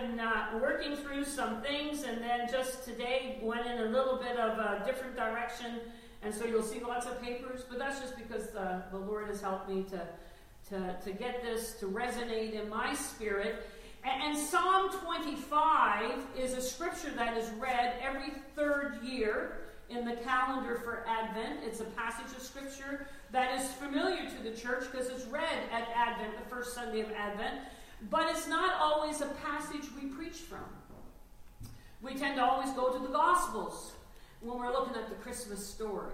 been uh, working through some things, and then just today went in a little bit of a different direction. And so you'll see lots of papers, but that's just because uh, the Lord has helped me to, to, to get this to resonate in my spirit. And, and Psalm 25 is a scripture that is read every third year in the calendar for Advent. It's a passage of scripture that is familiar to the church because it's read at Advent, the first Sunday of Advent. But it's not always a passage we preach from. We tend to always go to the Gospels when we're looking at the Christmas story.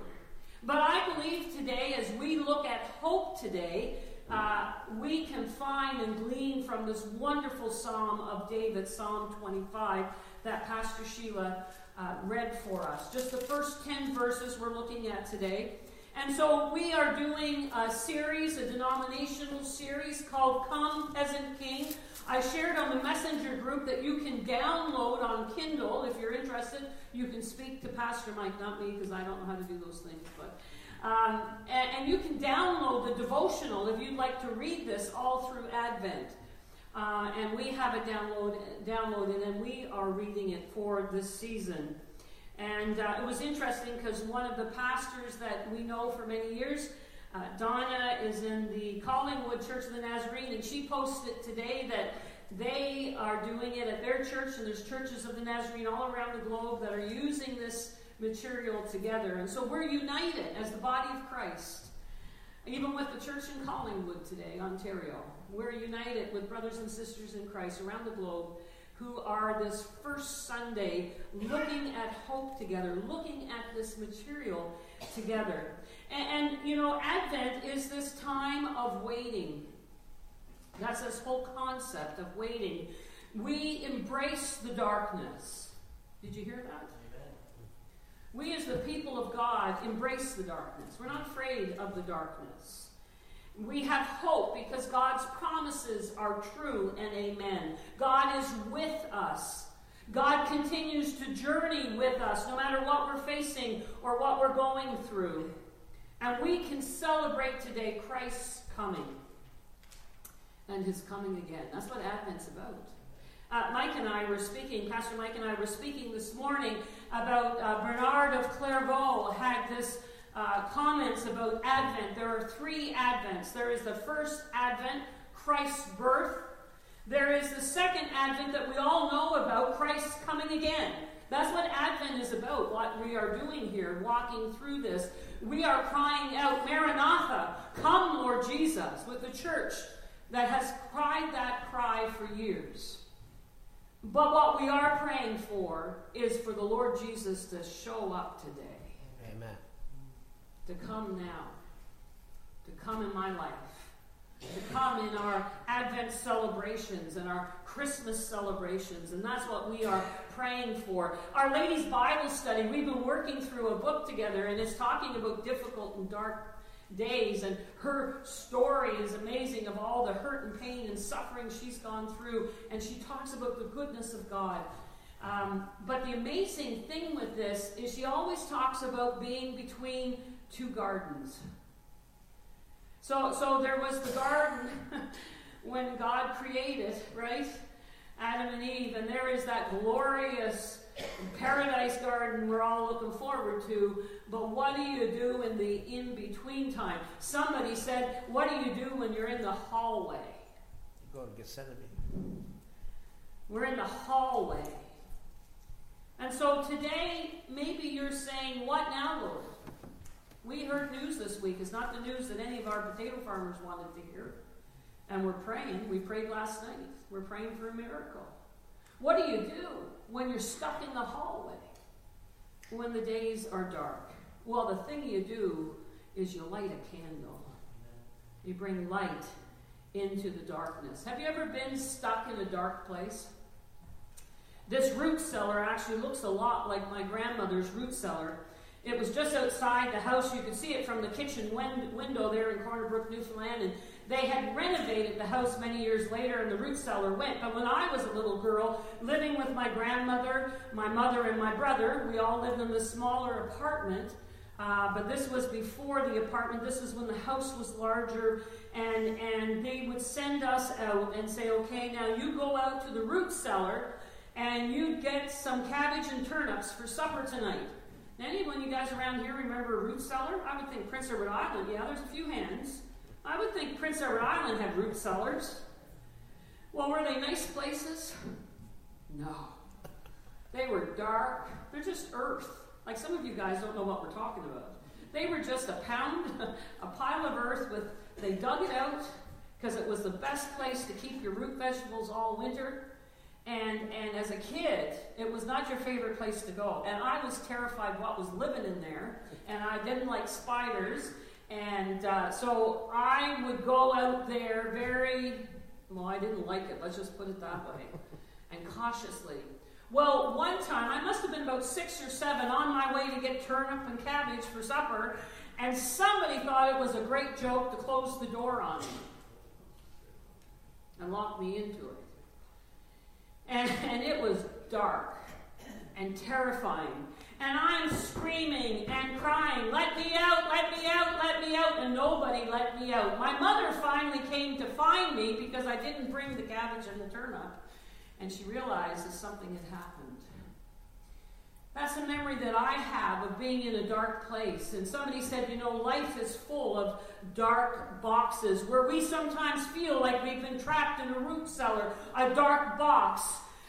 But I believe today, as we look at hope today, uh, we can find and glean from this wonderful psalm of David, Psalm 25, that Pastor Sheila uh, read for us. Just the first 10 verses we're looking at today. And so we are doing a series, a denominational series called Come Peasant King. I shared on the messenger group that you can download on Kindle if you're interested. You can speak to Pastor Mike, not me, because I don't know how to do those things. But um, and, and, you can download the devotional if you'd like to read this all through Advent. Uh, and we have it download, downloaded, and we are reading it for this season. And uh, it was interesting because one of the pastors that we know for many years, uh, Donna, is in the Collingwood Church of the Nazarene, and she posted today that they are doing it at their church, and there's churches of the Nazarene all around the globe that are using this material together. And so we're united as the body of Christ. Even with the church in Collingwood today, Ontario, we're united with brothers and sisters in Christ around the globe who are this first Sunday looking at hope together, looking at this material together. And, and, you know, Advent is this time of waiting. That's this whole concept of waiting. We embrace the darkness. Did you hear that? We, as the people of God, embrace the darkness. We're not afraid of the darkness. We have hope because God's promises are true and amen. God is with us. God continues to journey with us no matter what we're facing or what we're going through. And we can celebrate today Christ's coming and his coming again. That's what Advent's about. Uh, Mike and I were speaking, Pastor Mike and I were speaking this morning about uh, Bernard of Clairvaux had this uh, comments about Advent. There are three Advents. There is the first Advent, Christ's birth. There is the second Advent that we all know about, Christ's coming again. That's what Advent is about, what we are doing here, walking through this. We are crying out, Maranatha, come, Lord Jesus, with the church that has cried that cry for years. But what we are praying for is for the Lord Jesus to show up today. To come now. To come in my life. To come in our Advent celebrations and our Christmas celebrations. And that's what we are praying for. Our Ladies' Bible study, we've been working through a book together, and it's talking about difficult and dark days. And her story is amazing of all the hurt and pain and suffering she's gone through. And she talks about the goodness of God. Um, but the amazing thing with this is she always talks about being between two gardens. So, so there was the garden when God created, right? Adam and Eve, and there is that glorious paradise garden we're all looking forward to, but what do you do in the in between time? Somebody said, What do you do when you're in the hallway? You go to Gethsemane. We're in the hallway. And so today, maybe you're saying, What now, Lord? We heard news this week. It's not the news that any of our potato farmers wanted to hear. And we're praying. We prayed last night. We're praying for a miracle. What do you do when you're stuck in the hallway? When the days are dark? Well, the thing you do is you light a candle. You bring light into the darkness. Have you ever been stuck in a dark place? This root cellar actually looks a lot like my grandmother's root cellar. It was just outside the house. You could see it from the kitchen win- window there in Corner Brook, Newfoundland. And they had renovated the house many years later, and the root cellar went. But when I was a little girl, living with my grandmother, my mother, and my brother, we all lived in this smaller apartment. Uh, but this was before the apartment. This is when the house was larger, and and they would send us out and say, "Okay, now you go out to the root cellar, and you get some cabbage and turnips for supper tonight." Anyone you guys around here remember root cellar? I would think Prince Edward Island. Yeah, there's a few hands. I would think Prince Edward Island had root cellars. Well, were they nice places? No. They were dark. They're just earth. Like some of you guys don't know what we're talking about. They were just a pound, a pile of earth with, they dug it out because it was the best place to keep your root vegetables all winter. And, and as a kid, it was not your favorite place to go. And I was terrified what was living in there. And I didn't like spiders. And uh, so I would go out there very, well, I didn't like it, let's just put it that way, and cautiously. Well, one time, I must have been about six or seven on my way to get turnip and cabbage for supper, and somebody thought it was a great joke to close the door on me and lock me into it. And, and it was dark and terrifying. And I'm screaming and crying, Let me out, let me out, let me out. And nobody let me out. My mother finally came to find me because I didn't bring the cabbage and the turnip. And she realized that something had happened. That's a memory that I have of being in a dark place. And somebody said, you know, life is full of dark boxes where we sometimes feel like we've been trapped in a root cellar, a dark box.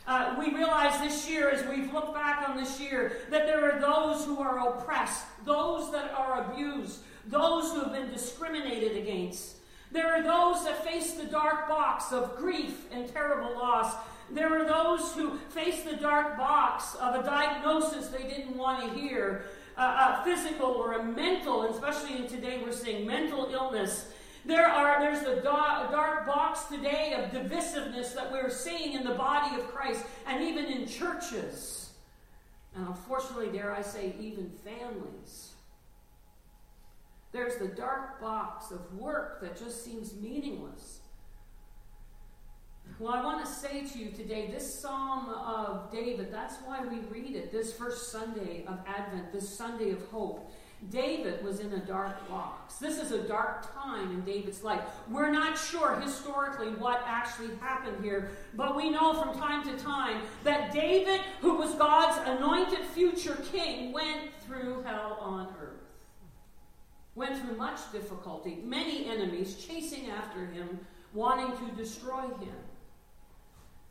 Uh, we realize this year, as we've looked back on this year, that there are those who are oppressed, those that are abused, those who have been discriminated against. There are those that face the dark box of grief and terrible loss. There are those who face the dark box of a diagnosis they didn't want to hear, a physical or a mental, especially in today we're seeing mental illness there are, there's a dark box today of divisiveness that we're seeing in the body of Christ and even in churches. And unfortunately, dare I say, even families. There's the dark box of work that just seems meaningless. Well, I want to say to you today, this Psalm of David, that's why we read it this first Sunday of Advent, this Sunday of hope. David was in a dark box. This is a dark time in David's life. We're not sure historically what actually happened here, but we know from time to time that David, who was God's anointed future king, went through hell on earth. Went through much difficulty, many enemies chasing after him, wanting to destroy him.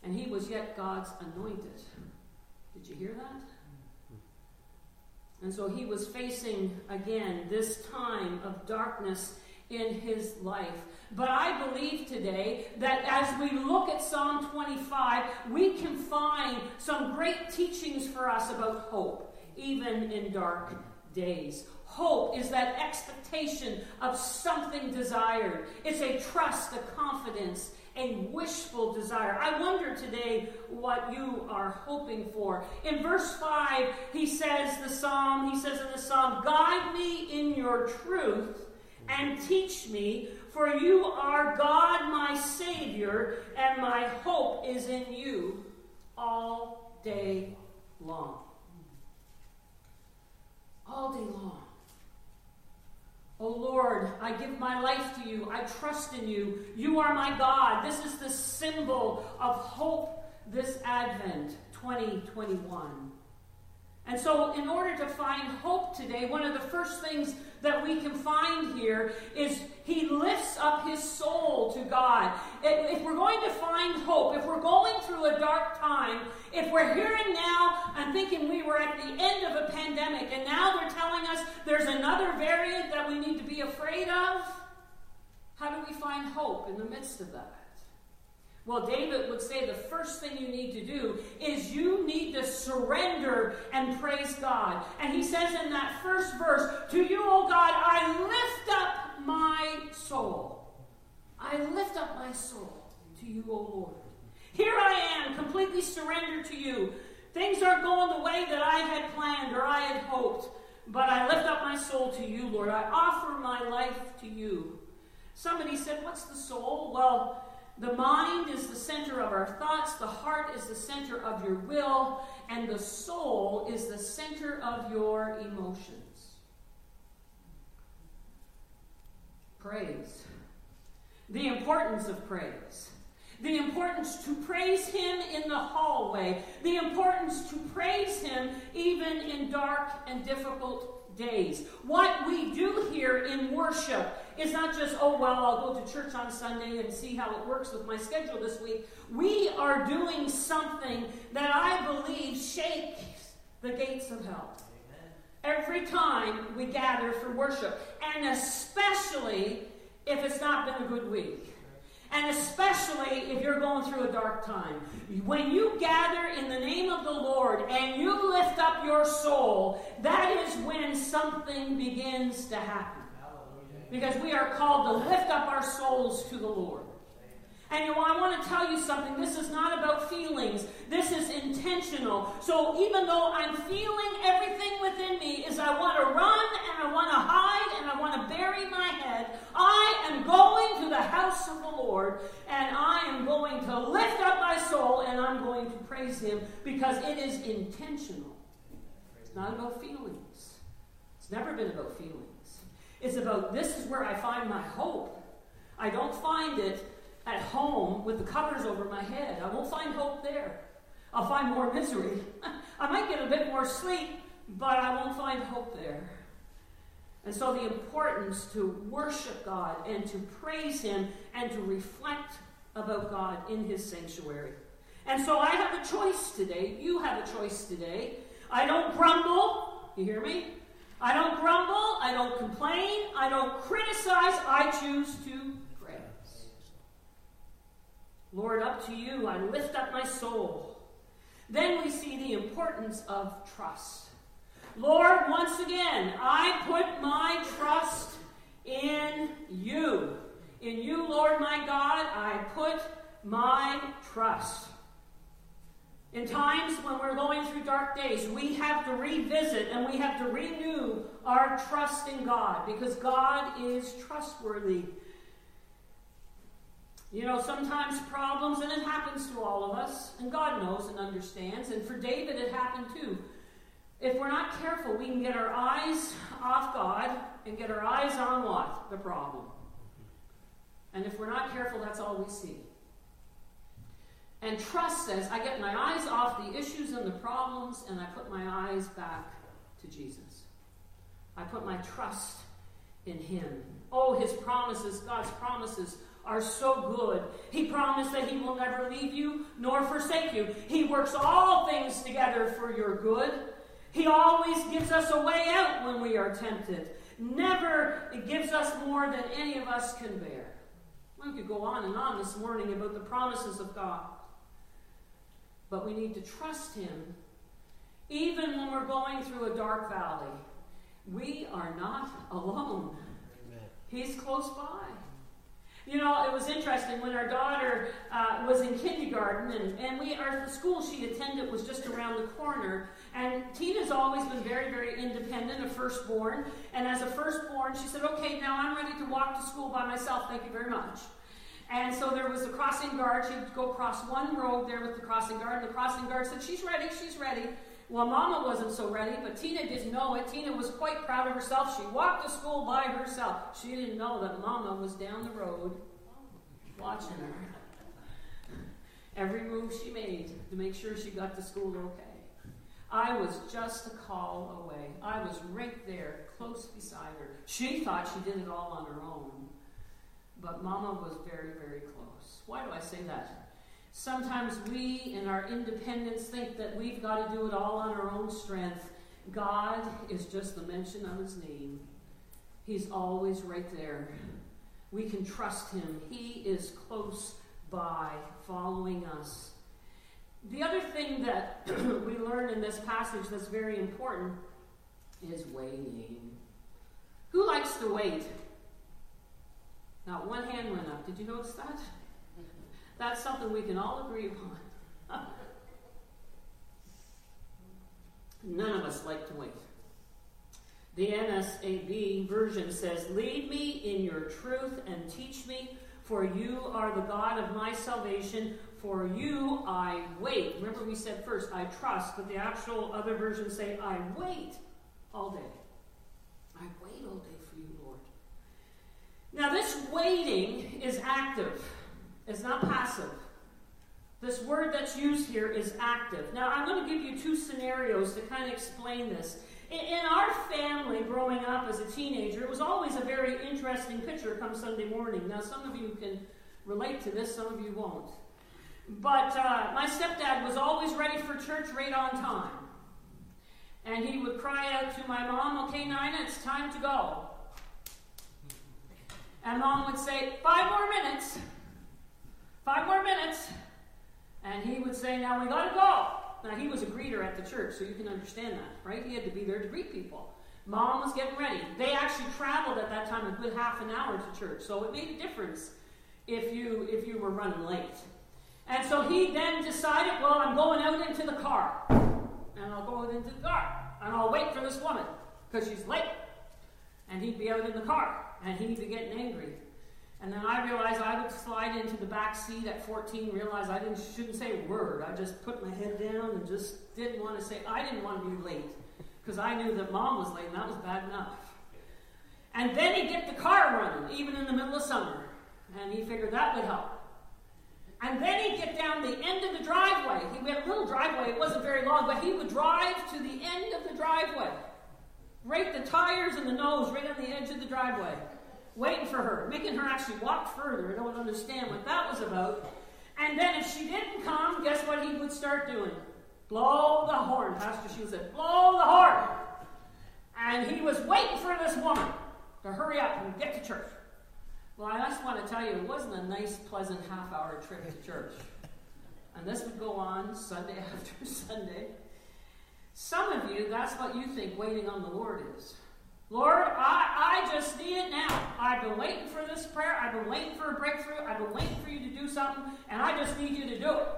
And he was yet God's anointed. Did you hear that? And so he was facing again this time of darkness in his life. But I believe today that as we look at Psalm 25, we can find some great teachings for us about hope, even in dark days. Hope is that expectation of something desired. It's a trust, a confidence, a wishful desire. I wonder today what you are hoping for. In verse 5, he says the psalm, he says in the psalm, "Guide me in your truth and teach me, for you are God my savior, and my hope is in you all day long." All day long. Oh Lord, I give my life to you. I trust in you. You are my God. This is the symbol of hope this Advent 2021. And so, in order to find hope today, one of the first things that we can find here is he lifts up his soul to God. If we're going to find hope, if we're going through a dark time, if we're hearing now and thinking we were at the end of a pandemic and now they're telling us there's another variant that we need to be afraid of, how do we find hope in the midst of that? Well, David would say the first thing you need to do is you need to surrender and praise God. And he says in that first verse, To you, O God, I lift up my soul. I lift up my soul to you, O Lord. Here I am, completely surrendered to you. Things aren't going the way that I had planned or I had hoped, but I lift up my soul to you, Lord. I offer my life to you. Somebody said, What's the soul? Well, the mind is the center of our thoughts, the heart is the center of your will, and the soul is the center of your emotions. Praise. The importance of praise. The importance to praise Him in the hallway. The importance to praise Him even in dark and difficult days. What we do here in worship is not just, oh, well, I'll go to church on Sunday and see how it works with my schedule this week. We are doing something that I believe shakes the gates of hell. Every time we gather for worship, and especially if it's not been a good week. And especially if you're going through a dark time. When you gather in the name of the Lord and you lift up your soul, that is when something begins to happen. Because we are called to lift up our souls to the Lord. And you know, I want to tell you something. This is not about feelings. This is intentional. So even though I'm feeling everything within me is I want to run and I want to hide and I want to bury my head, I am going to the house of the Lord and I am going to lift up my soul and I'm going to praise him because it is intentional. It's not about feelings. It's never been about feelings. It's about this is where I find my hope. I don't find it at home with the covers over my head. I won't find hope there. I'll find more misery. I might get a bit more sleep, but I won't find hope there. And so, the importance to worship God and to praise Him and to reflect about God in His sanctuary. And so, I have a choice today. You have a choice today. I don't grumble. You hear me? I don't grumble. I don't complain. I don't criticize. I choose to Lord, up to you I lift up my soul. Then we see the importance of trust. Lord, once again, I put my trust in you. In you, Lord my God, I put my trust. In times when we're going through dark days, we have to revisit and we have to renew our trust in God because God is trustworthy. You know, sometimes problems, and it happens to all of us, and God knows and understands, and for David it happened too. If we're not careful, we can get our eyes off God and get our eyes on what? The problem. And if we're not careful, that's all we see. And trust says, I get my eyes off the issues and the problems, and I put my eyes back to Jesus. I put my trust in Him. Oh, His promises, God's promises are so good. He promised that He will never leave you nor forsake you. He works all things together for your good. He always gives us a way out when we are tempted. Never gives us more than any of us can bear. We could go on and on this morning about the promises of God. But we need to trust Him even when we're going through a dark valley. We are not alone. Amen. He's close by. You know, it was interesting when our daughter uh, was in kindergarten, and, and we our the school she attended was just around the corner. And Tina's always been very, very independent, a firstborn. And as a firstborn, she said, "Okay, now I'm ready to walk to school by myself. Thank you very much." And so there was a crossing guard. She'd go across one road there with the crossing guard, and the crossing guard said, "She's ready. She's ready." Well, Mama wasn't so ready, but Tina didn't know it. Tina was quite proud of herself. She walked to school by herself. She didn't know that Mama was down the road watching her. Every move she made to make sure she got to school okay. I was just a call away. I was right there, close beside her. She thought she did it all on her own, but Mama was very, very close. Why do I say that? Sometimes we, in our independence, think that we've got to do it all on our own strength. God is just the mention of his name. He's always right there. We can trust him. He is close by, following us. The other thing that we learn in this passage that's very important is waiting. Who likes to wait? Not one hand went up. Did you notice that? That's something we can all agree upon. None of us like to wait. The NASB version says, Lead me in your truth and teach me, for you are the God of my salvation. For you I wait. Remember, we said first, I trust, but the actual other versions say, I wait all day. I wait all day for you, Lord. Now, this waiting is active, it's not passive. This word that's used here is active. Now, I'm going to give you two scenarios to kind of explain this. In our family, growing up as a teenager, it was always a very interesting picture come Sunday morning. Now, some of you can relate to this, some of you won't. But uh, my stepdad was always ready for church right on time. And he would cry out to my mom, Okay, Nina, it's time to go. And mom would say, Five more minutes. Five more minutes. And he would say, Now we got to go. Now he was a greeter at the church, so you can understand that, right? He had to be there to greet people. Mom was getting ready. They actually traveled at that time a good half an hour to church, so it made a difference if you if you were running late. And so he then decided, well, I'm going out into the car. And I'll go out into the car. And I'll wait for this woman because she's late. And he'd be out in the car. And he'd be getting angry. And then I realized I would slide into the back seat at 14, realize I didn't, shouldn't say a word. I just put my head down and just didn't want to say, I didn't want to be late because I knew that mom was late and that was bad enough. And then he'd get the car running, even in the middle of summer. And he figured that would help. And then he'd get down the end of the driveway. He had a little driveway, it wasn't very long, but he would drive to the end of the driveway. Rake the tires and the nose right on the edge of the driveway. Waiting for her, making her actually walk further. I don't understand what that was about. And then if she didn't come, guess what he would start doing? Blow the horn. Pastor She said, blow the horn. And he was waiting for this woman to hurry up and get to church. Well, I just want to tell you, it wasn't a nice, pleasant half hour trip to church. And this would go on Sunday after Sunday. Some of you, that's what you think waiting on the Lord is. Lord, I, I just need it now. I've been waiting for this prayer. I've been waiting for a breakthrough. I've been waiting for you to do something, and I just need you to do it.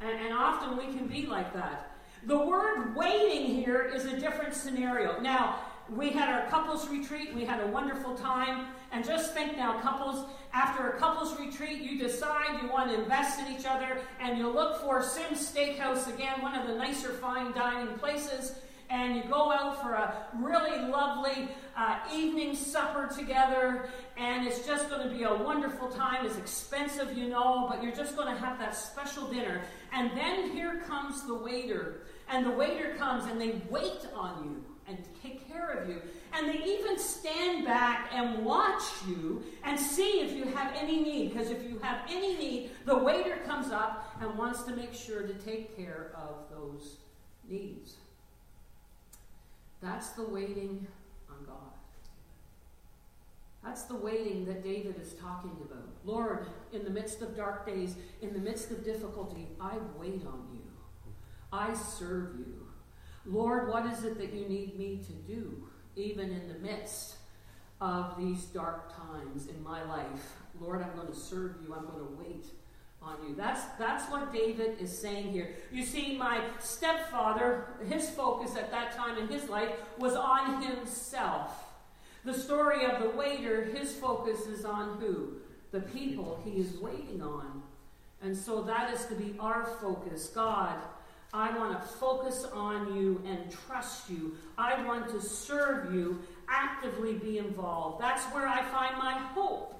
And, and often we can be like that. The word waiting here is a different scenario. Now, we had our couples retreat. We had a wonderful time. And just think now, couples, after a couples retreat, you decide you want to invest in each other and you look for Sims Steakhouse again, one of the nicer fine dining places. And you go out for a really lovely uh, evening supper together, and it's just going to be a wonderful time. It's expensive, you know, but you're just going to have that special dinner. And then here comes the waiter, and the waiter comes and they wait on you and take care of you. And they even stand back and watch you and see if you have any need. Because if you have any need, the waiter comes up and wants to make sure to take care of those needs. That's the waiting on God. That's the waiting that David is talking about. Lord, in the midst of dark days, in the midst of difficulty, I wait on you. I serve you. Lord, what is it that you need me to do, even in the midst of these dark times in my life? Lord, I'm going to serve you. I'm going to wait on you. That's, that's what David is saying here. You see, my stepfather, his focus at that time in his life was on himself. The story of the waiter, his focus is on who? The people he is waiting on. And so that is to be our focus. God, I want to focus on you and trust you. I want to serve you, actively be involved. That's where I find my hope.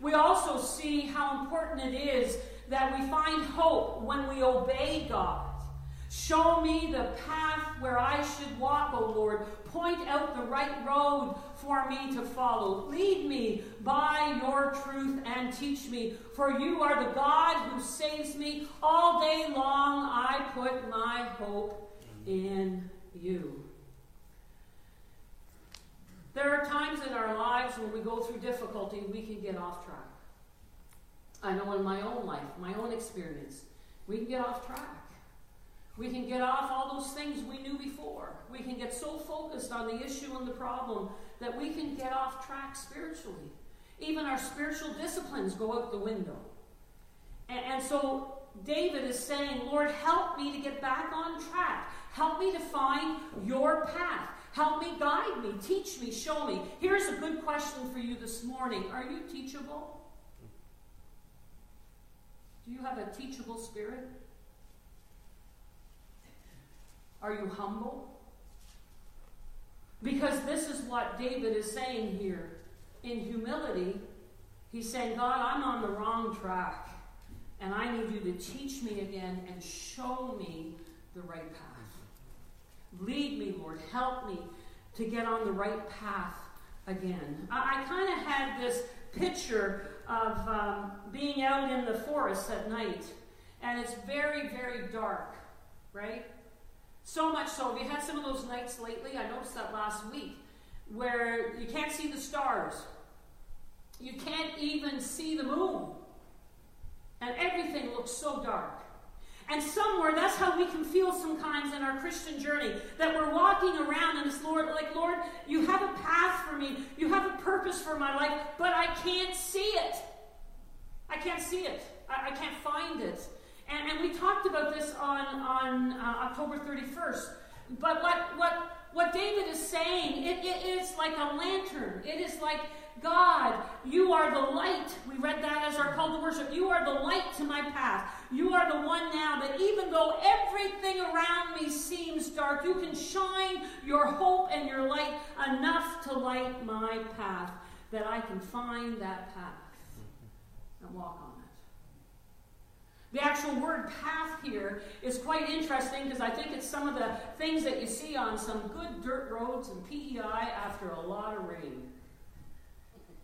We also see how important it is that we find hope when we obey God. Show me the path where I should walk, O Lord. Point out the right road for me to follow. Lead me by your truth and teach me. For you are the God who saves me. All day long I put my hope in you. There are times in our lives when we go through difficulty, we can get off track. I know in my own life, my own experience, we can get off track. We can get off all those things we knew before. We can get so focused on the issue and the problem that we can get off track spiritually. Even our spiritual disciplines go out the window. And, and so David is saying, Lord, help me to get back on track. Help me to find your path. Help me, guide me, teach me, show me. Here's a good question for you this morning Are you teachable? Do you have a teachable spirit? Are you humble? Because this is what David is saying here. in humility, he's saying, God, I'm on the wrong track. And I need you to teach me again and show me the right path. Lead me, Lord. Help me to get on the right path again. I, I kind of had this picture of um, being out in the forest at night, and it's very, very dark, right? So much so. we had some of those nights lately? I noticed that last week, where you can't see the stars, you can't even see the moon, and everything looks so dark. And somewhere that's how we can feel sometimes in our Christian journey that we're walking around and it's Lord, like, Lord, you have a path for me, you have a purpose for my life, but I can't see it. I can't see it. I, I can't find it. And, and, we talked about this on, on uh, October 31st. But what, what, what David is saying, it, it is like a lantern. It is like God, you are the light. We read that as our call to worship. You are the light to my path. You are the one now that even though everything around me seems dark, you can shine your hope and your light enough to light my path that I can find that path and walk on it. The actual word path here is quite interesting because I think it's some of the things that you see on some good dirt roads and PEI after a lot of rain.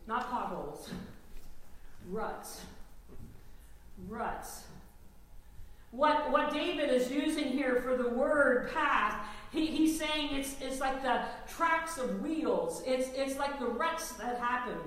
Not potholes, ruts. Ruts. What, what David is using here for the word path, he, he's saying it's, it's like the tracks of wheels, it's, it's like the ruts that happen.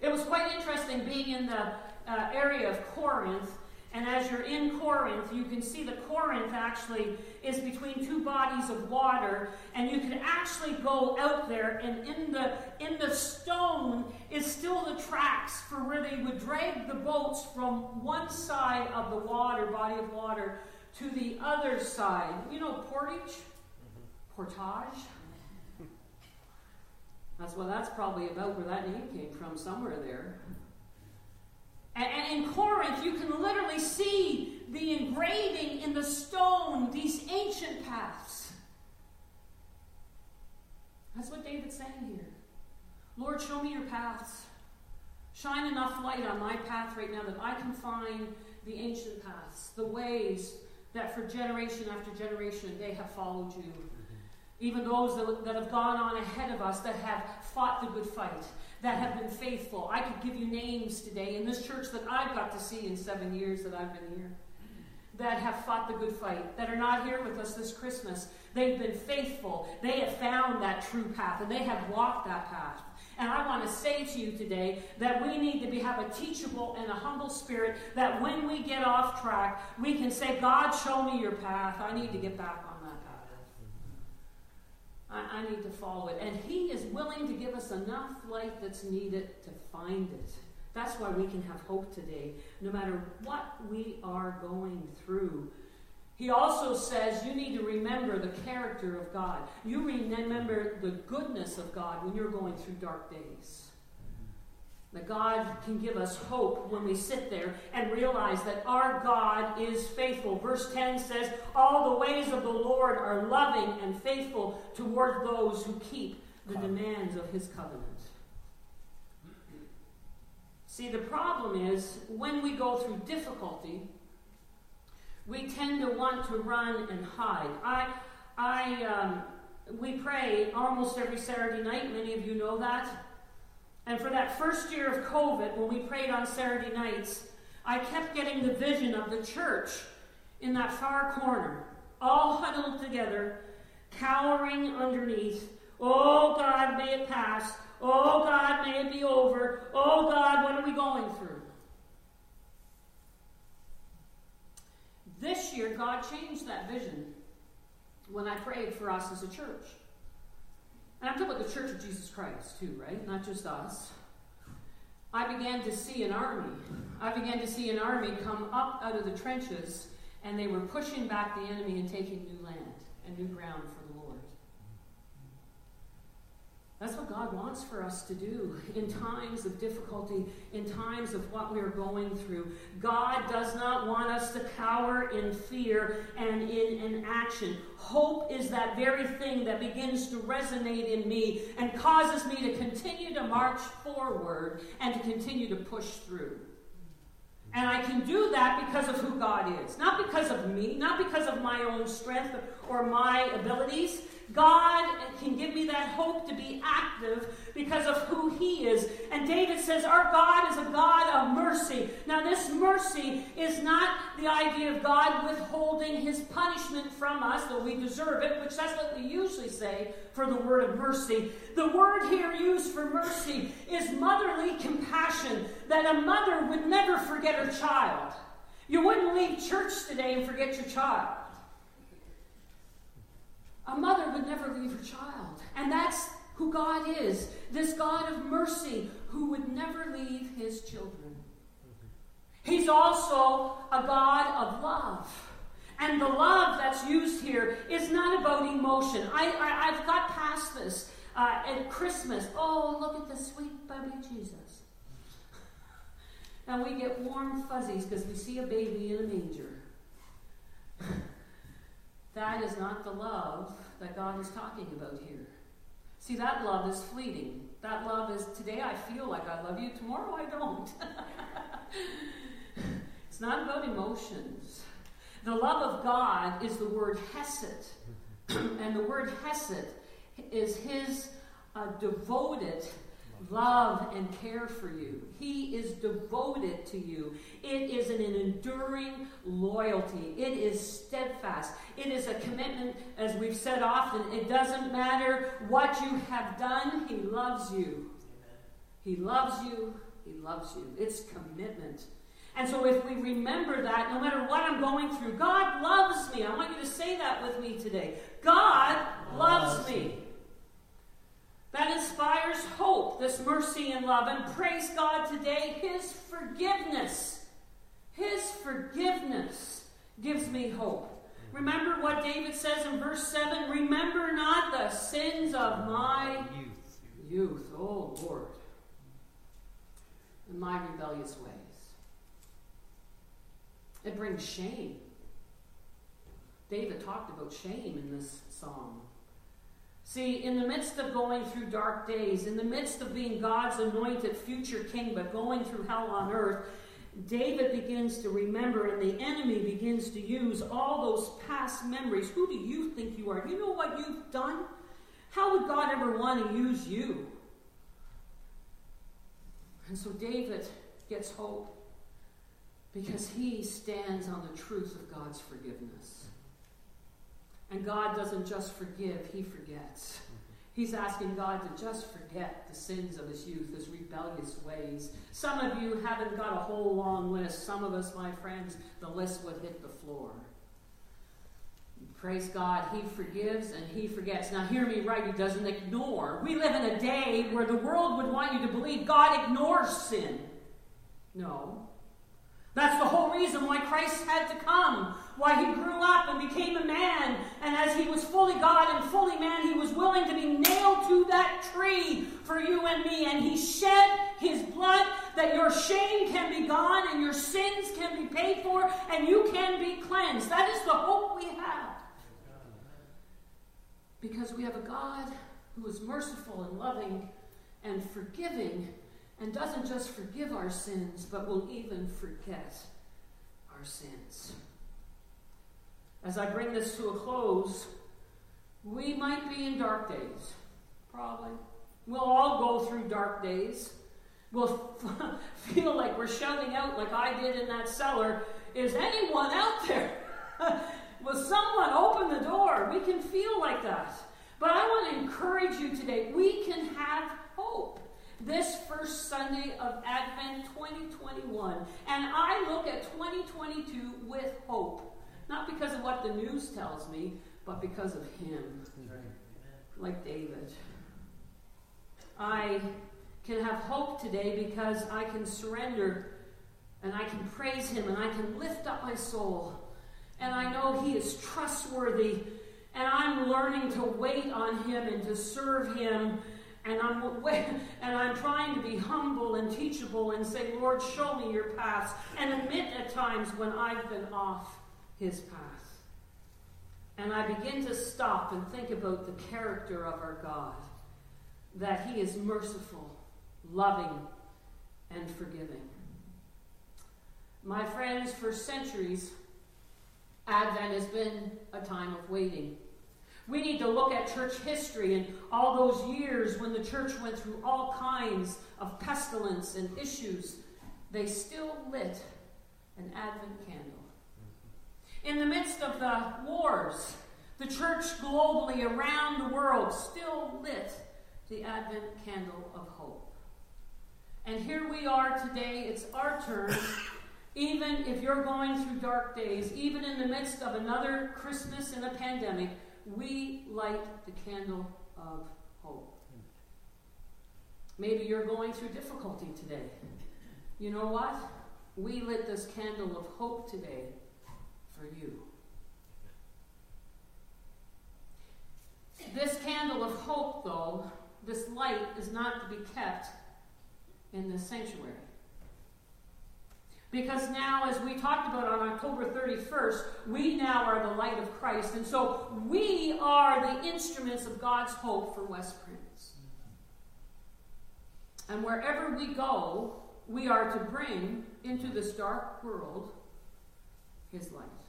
It was quite interesting being in the uh, area of Corinth and as you're in Corinth, you can see that Corinth actually is between two bodies of water, and you can actually go out there, and in the in the stone is still the tracks for where they would drag the boats from one side of the water, body of water, to the other side. You know, portage, mm-hmm. portage. That's well, that's probably about where that name came from, somewhere there. And in Corinth, you can literally see the engraving in the stone, these ancient paths. That's what David's saying here. Lord, show me your paths. Shine enough light on my path right now that I can find the ancient paths, the ways that for generation after generation they have followed you. Mm-hmm. Even those that, that have gone on ahead of us that have fought the good fight, that have been faithful. I could give you names today in this church that I've got to see in seven years that I've been here that have fought the good fight, that are not here with us this Christmas. They've been faithful. They have found that true path and they have walked that path. And I want to say to you today that we need to be, have a teachable and a humble spirit that when we get off track, we can say, God, show me your path. I need to get back on. I, I need to follow it. And He is willing to give us enough light that's needed to find it. That's why we can have hope today, no matter what we are going through. He also says you need to remember the character of God. You remember the goodness of God when you're going through dark days. That God can give us hope when we sit there and realize that our God is faithful. Verse 10 says, All the ways of the Lord are loving and faithful toward those who keep the demands of his covenant. See, the problem is when we go through difficulty, we tend to want to run and hide. I, I, um, we pray almost every Saturday night. Many of you know that. And for that first year of COVID, when we prayed on Saturday nights, I kept getting the vision of the church in that far corner, all huddled together, cowering underneath. Oh God, may it pass. Oh God, may it be over. Oh God, what are we going through? This year, God changed that vision when I prayed for us as a church. And I'm talking about the Church of Jesus Christ, too, right? Not just us. I began to see an army. I began to see an army come up out of the trenches, and they were pushing back the enemy and taking new land and new ground for the Lord. That's what God wants for us to do in times of difficulty, in times of what we're going through. God does not want us to cower in fear and in inaction. Hope is that very thing that begins to resonate in me and causes me to continue to march forward and to continue to push through. And I can do that because of who God is. Not because of me, not because of my own strength or my abilities, God can give me that hope to be active because of who He is. And David says, Our God is a God of mercy. Now, this mercy is not the idea of God withholding His punishment from us, though we deserve it, which that's what we usually say for the word of mercy. The word here used for mercy is motherly compassion, that a mother would never forget her child. You wouldn't leave church today and forget your child. A mother would never leave her child. And that's who God is this God of mercy who would never leave his children. He's also a God of love. And the love that's used here is not about emotion. I, I, have got past this uh, at Christmas. Oh, look at the sweet baby Jesus. And we get warm fuzzies because we see a baby in a manger. That is not the love that God is talking about here. See, that love is fleeting. That love is today I feel like I love you, tomorrow I don't. it's not about emotions. The love of God is the word hesed. and the word hesed is his uh, devoted love and care for you. He is devoted to you. It is an, enduring loyalty. It is steadfast. It is a commitment, as we've said often. It doesn't matter what you have done, He loves you. He loves you. He loves you. It's commitment. And so, if we remember that, no matter what I'm going through, God loves me. I want you to say that with me today. God loves me. That inspires hope, this mercy and love. And praise God today, His forgiveness. His forgiveness gives me hope. Remember what David says in verse 7 Remember not the sins of my youth. Youth, oh Lord. And my rebellious ways. It brings shame. David talked about shame in this song. See, in the midst of going through dark days, in the midst of being God's anointed future king, but going through hell on earth, David begins to remember, and the enemy begins to use all those past memories. Who do you think you are? You know what you've done? How would God ever want to use you? And so David gets hope because he stands on the truth of God's forgiveness. And God doesn't just forgive, He forgets. Mm-hmm. He's asking God to just forget the sins of his youth, his rebellious ways. Some of you haven't got a whole long list. Some of us, my friends, the list would hit the floor. Praise God, He forgives and He forgets. Now, hear me right, He doesn't ignore. We live in a day where the world would want you to believe God ignores sin. No. That's the whole reason why Christ had to come, why he grew up and became a man. And as he was fully God and fully man, he was willing to be nailed to that tree for you and me. And he shed his blood that your shame can be gone and your sins can be paid for and you can be cleansed. That is the hope we have. Because we have a God who is merciful and loving and forgiving and doesn't just forgive our sins, but will even forget our sins. As I bring this to a close, we might be in dark days. Probably. We'll all go through dark days. We'll feel like we're shouting out, like I did in that cellar Is anyone out there? Will someone open the door? We can feel like that. But I want to encourage you today. We can have hope this first Sunday of Advent 2021. And I look at 2022 with hope. Not because of what the news tells me, but because of Him. Like David. I can have hope today because I can surrender and I can praise Him and I can lift up my soul. And I know He is trustworthy. And I'm learning to wait on Him and to serve Him and I'm and I'm trying to be humble and teachable and say, Lord, show me your paths, and admit at times when I've been off his path. And I begin to stop and think about the character of our God, that he is merciful, loving, and forgiving. My friends, for centuries, Advent has been a time of waiting. We need to look at church history and all those years when the church went through all kinds of pestilence and issues. They still lit an Advent candle. In the midst of the wars, the church globally around the world still lit the Advent candle of hope. And here we are today, it's our turn. Even if you're going through dark days, even in the midst of another Christmas in a pandemic, we light the candle of hope. Maybe you're going through difficulty today. You know what? We lit this candle of hope today for you. This candle of hope, though, this light is not to be kept in the sanctuary. Because now, as we talked about on October 31st, we now are the light of Christ. And so we are the instruments of God's hope for West Prince. And wherever we go, we are to bring into this dark world His light.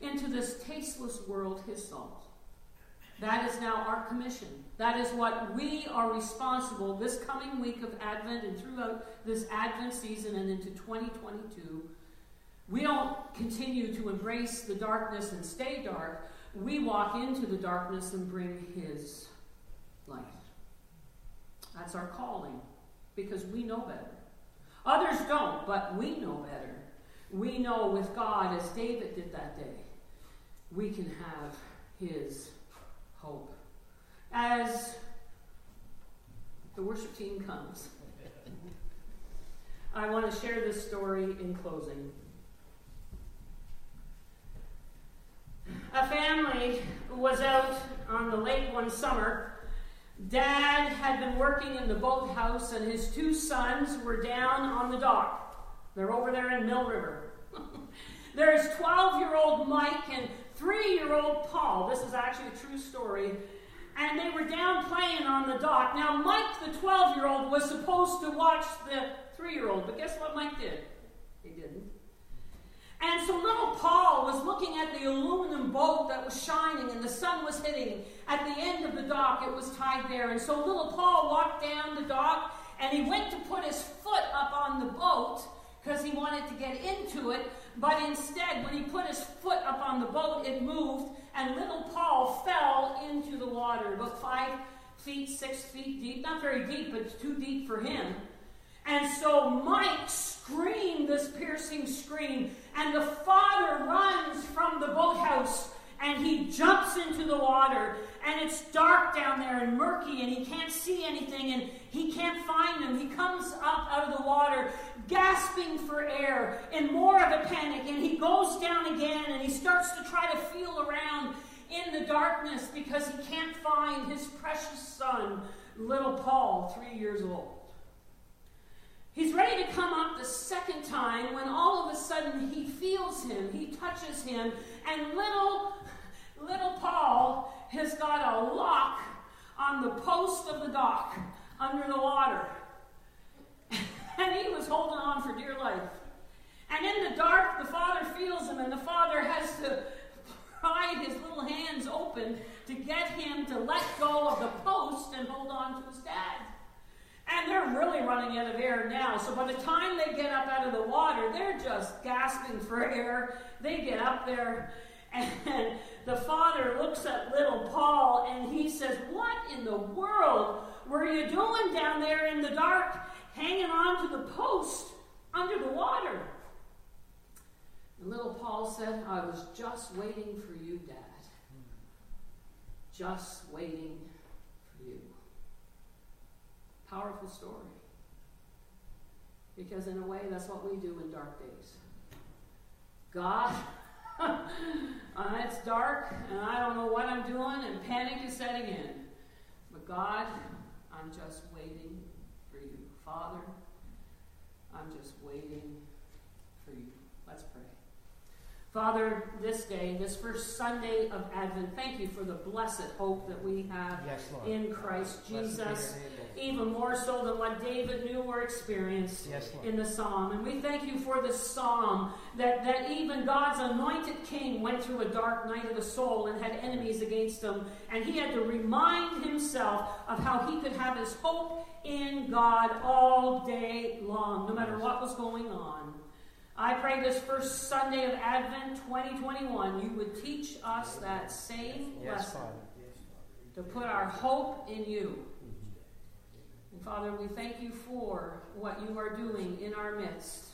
Into this tasteless world, His salt. That is now our commission. That is what we are responsible this coming week of Advent and throughout this Advent season and into 2022. We don't continue to embrace the darkness and stay dark. We walk into the darkness and bring His light. That's our calling because we know better. Others don't, but we know better. We know with God, as David did that day, we can have His hope. As the worship team comes, I want to share this story in closing. A family was out on the lake one summer. Dad had been working in the boathouse, and his two sons were down on the dock. They're over there in Mill River. There's 12 year old Mike and three year old Paul. This is actually a true story. And they were down playing on the dock. Now, Mike, the 12 year old, was supposed to watch the three year old, but guess what Mike did? He didn't. And so little Paul was looking at the aluminum boat that was shining and the sun was hitting. At the end of the dock, it was tied there. And so little Paul walked down the dock and he went to put his foot up on the boat because he wanted to get into it. But instead, when he put his foot up on the boat, it moved, and little Paul fell into the water, about five feet, six feet deep. Not very deep, but too deep for him. And so Mike screamed this piercing scream, and the father runs from the boathouse and he jumps into the water and it's dark down there and murky and he can't see anything and he can't find him. He comes up out of the water gasping for air and more of a panic and he goes down again and he starts to try to feel around in the darkness because he can't find his precious son, little Paul, three years old. He's ready to come up the second time when all of a sudden he feels him, he touches him, and little, little Paul has got a lock on the post of the dock under the water. And he was holding on for dear life. And in the dark, the father feels him, and the father has to pry his little hands open to get him to let go of the post and hold on to his dad. And they're really running out of air now. So by the time they get up out of the water, they're just gasping for air. They get up there, and the father looks at little Paul and he says, What in the world were you doing down there in the dark, hanging on to the post under the water? And little Paul said, I was just waiting for you, Dad. Just waiting for you. Powerful story. Because, in a way, that's what we do in dark days. God uh, it's dark and I don't know what I'm doing and panic is setting in. But God, I'm just waiting. Father, I'm just waiting for you. Let's pray. Father, this day, this first Sunday of Advent, thank you for the blessed hope that we have Yes, in Christ Jesus, even more so than what David knew or experienced Yes, in the psalm. And we thank you for the psalm that, that even God's anointed king went through a dark night of the soul and had enemies against him. And he had to remind himself of how he could have his hope in God all day long, no matter what was going on. I pray this first Sunday of Advent 2021, you would teach us that same Yes, lesson Father. to put our hope in you. And Father, we thank you for what you are doing in our midst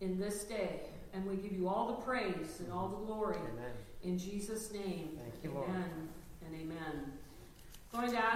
in this day. And we give you all the praise and all the glory Amen. in Jesus' name. Thank you, Lord. amen and amen. Going to ask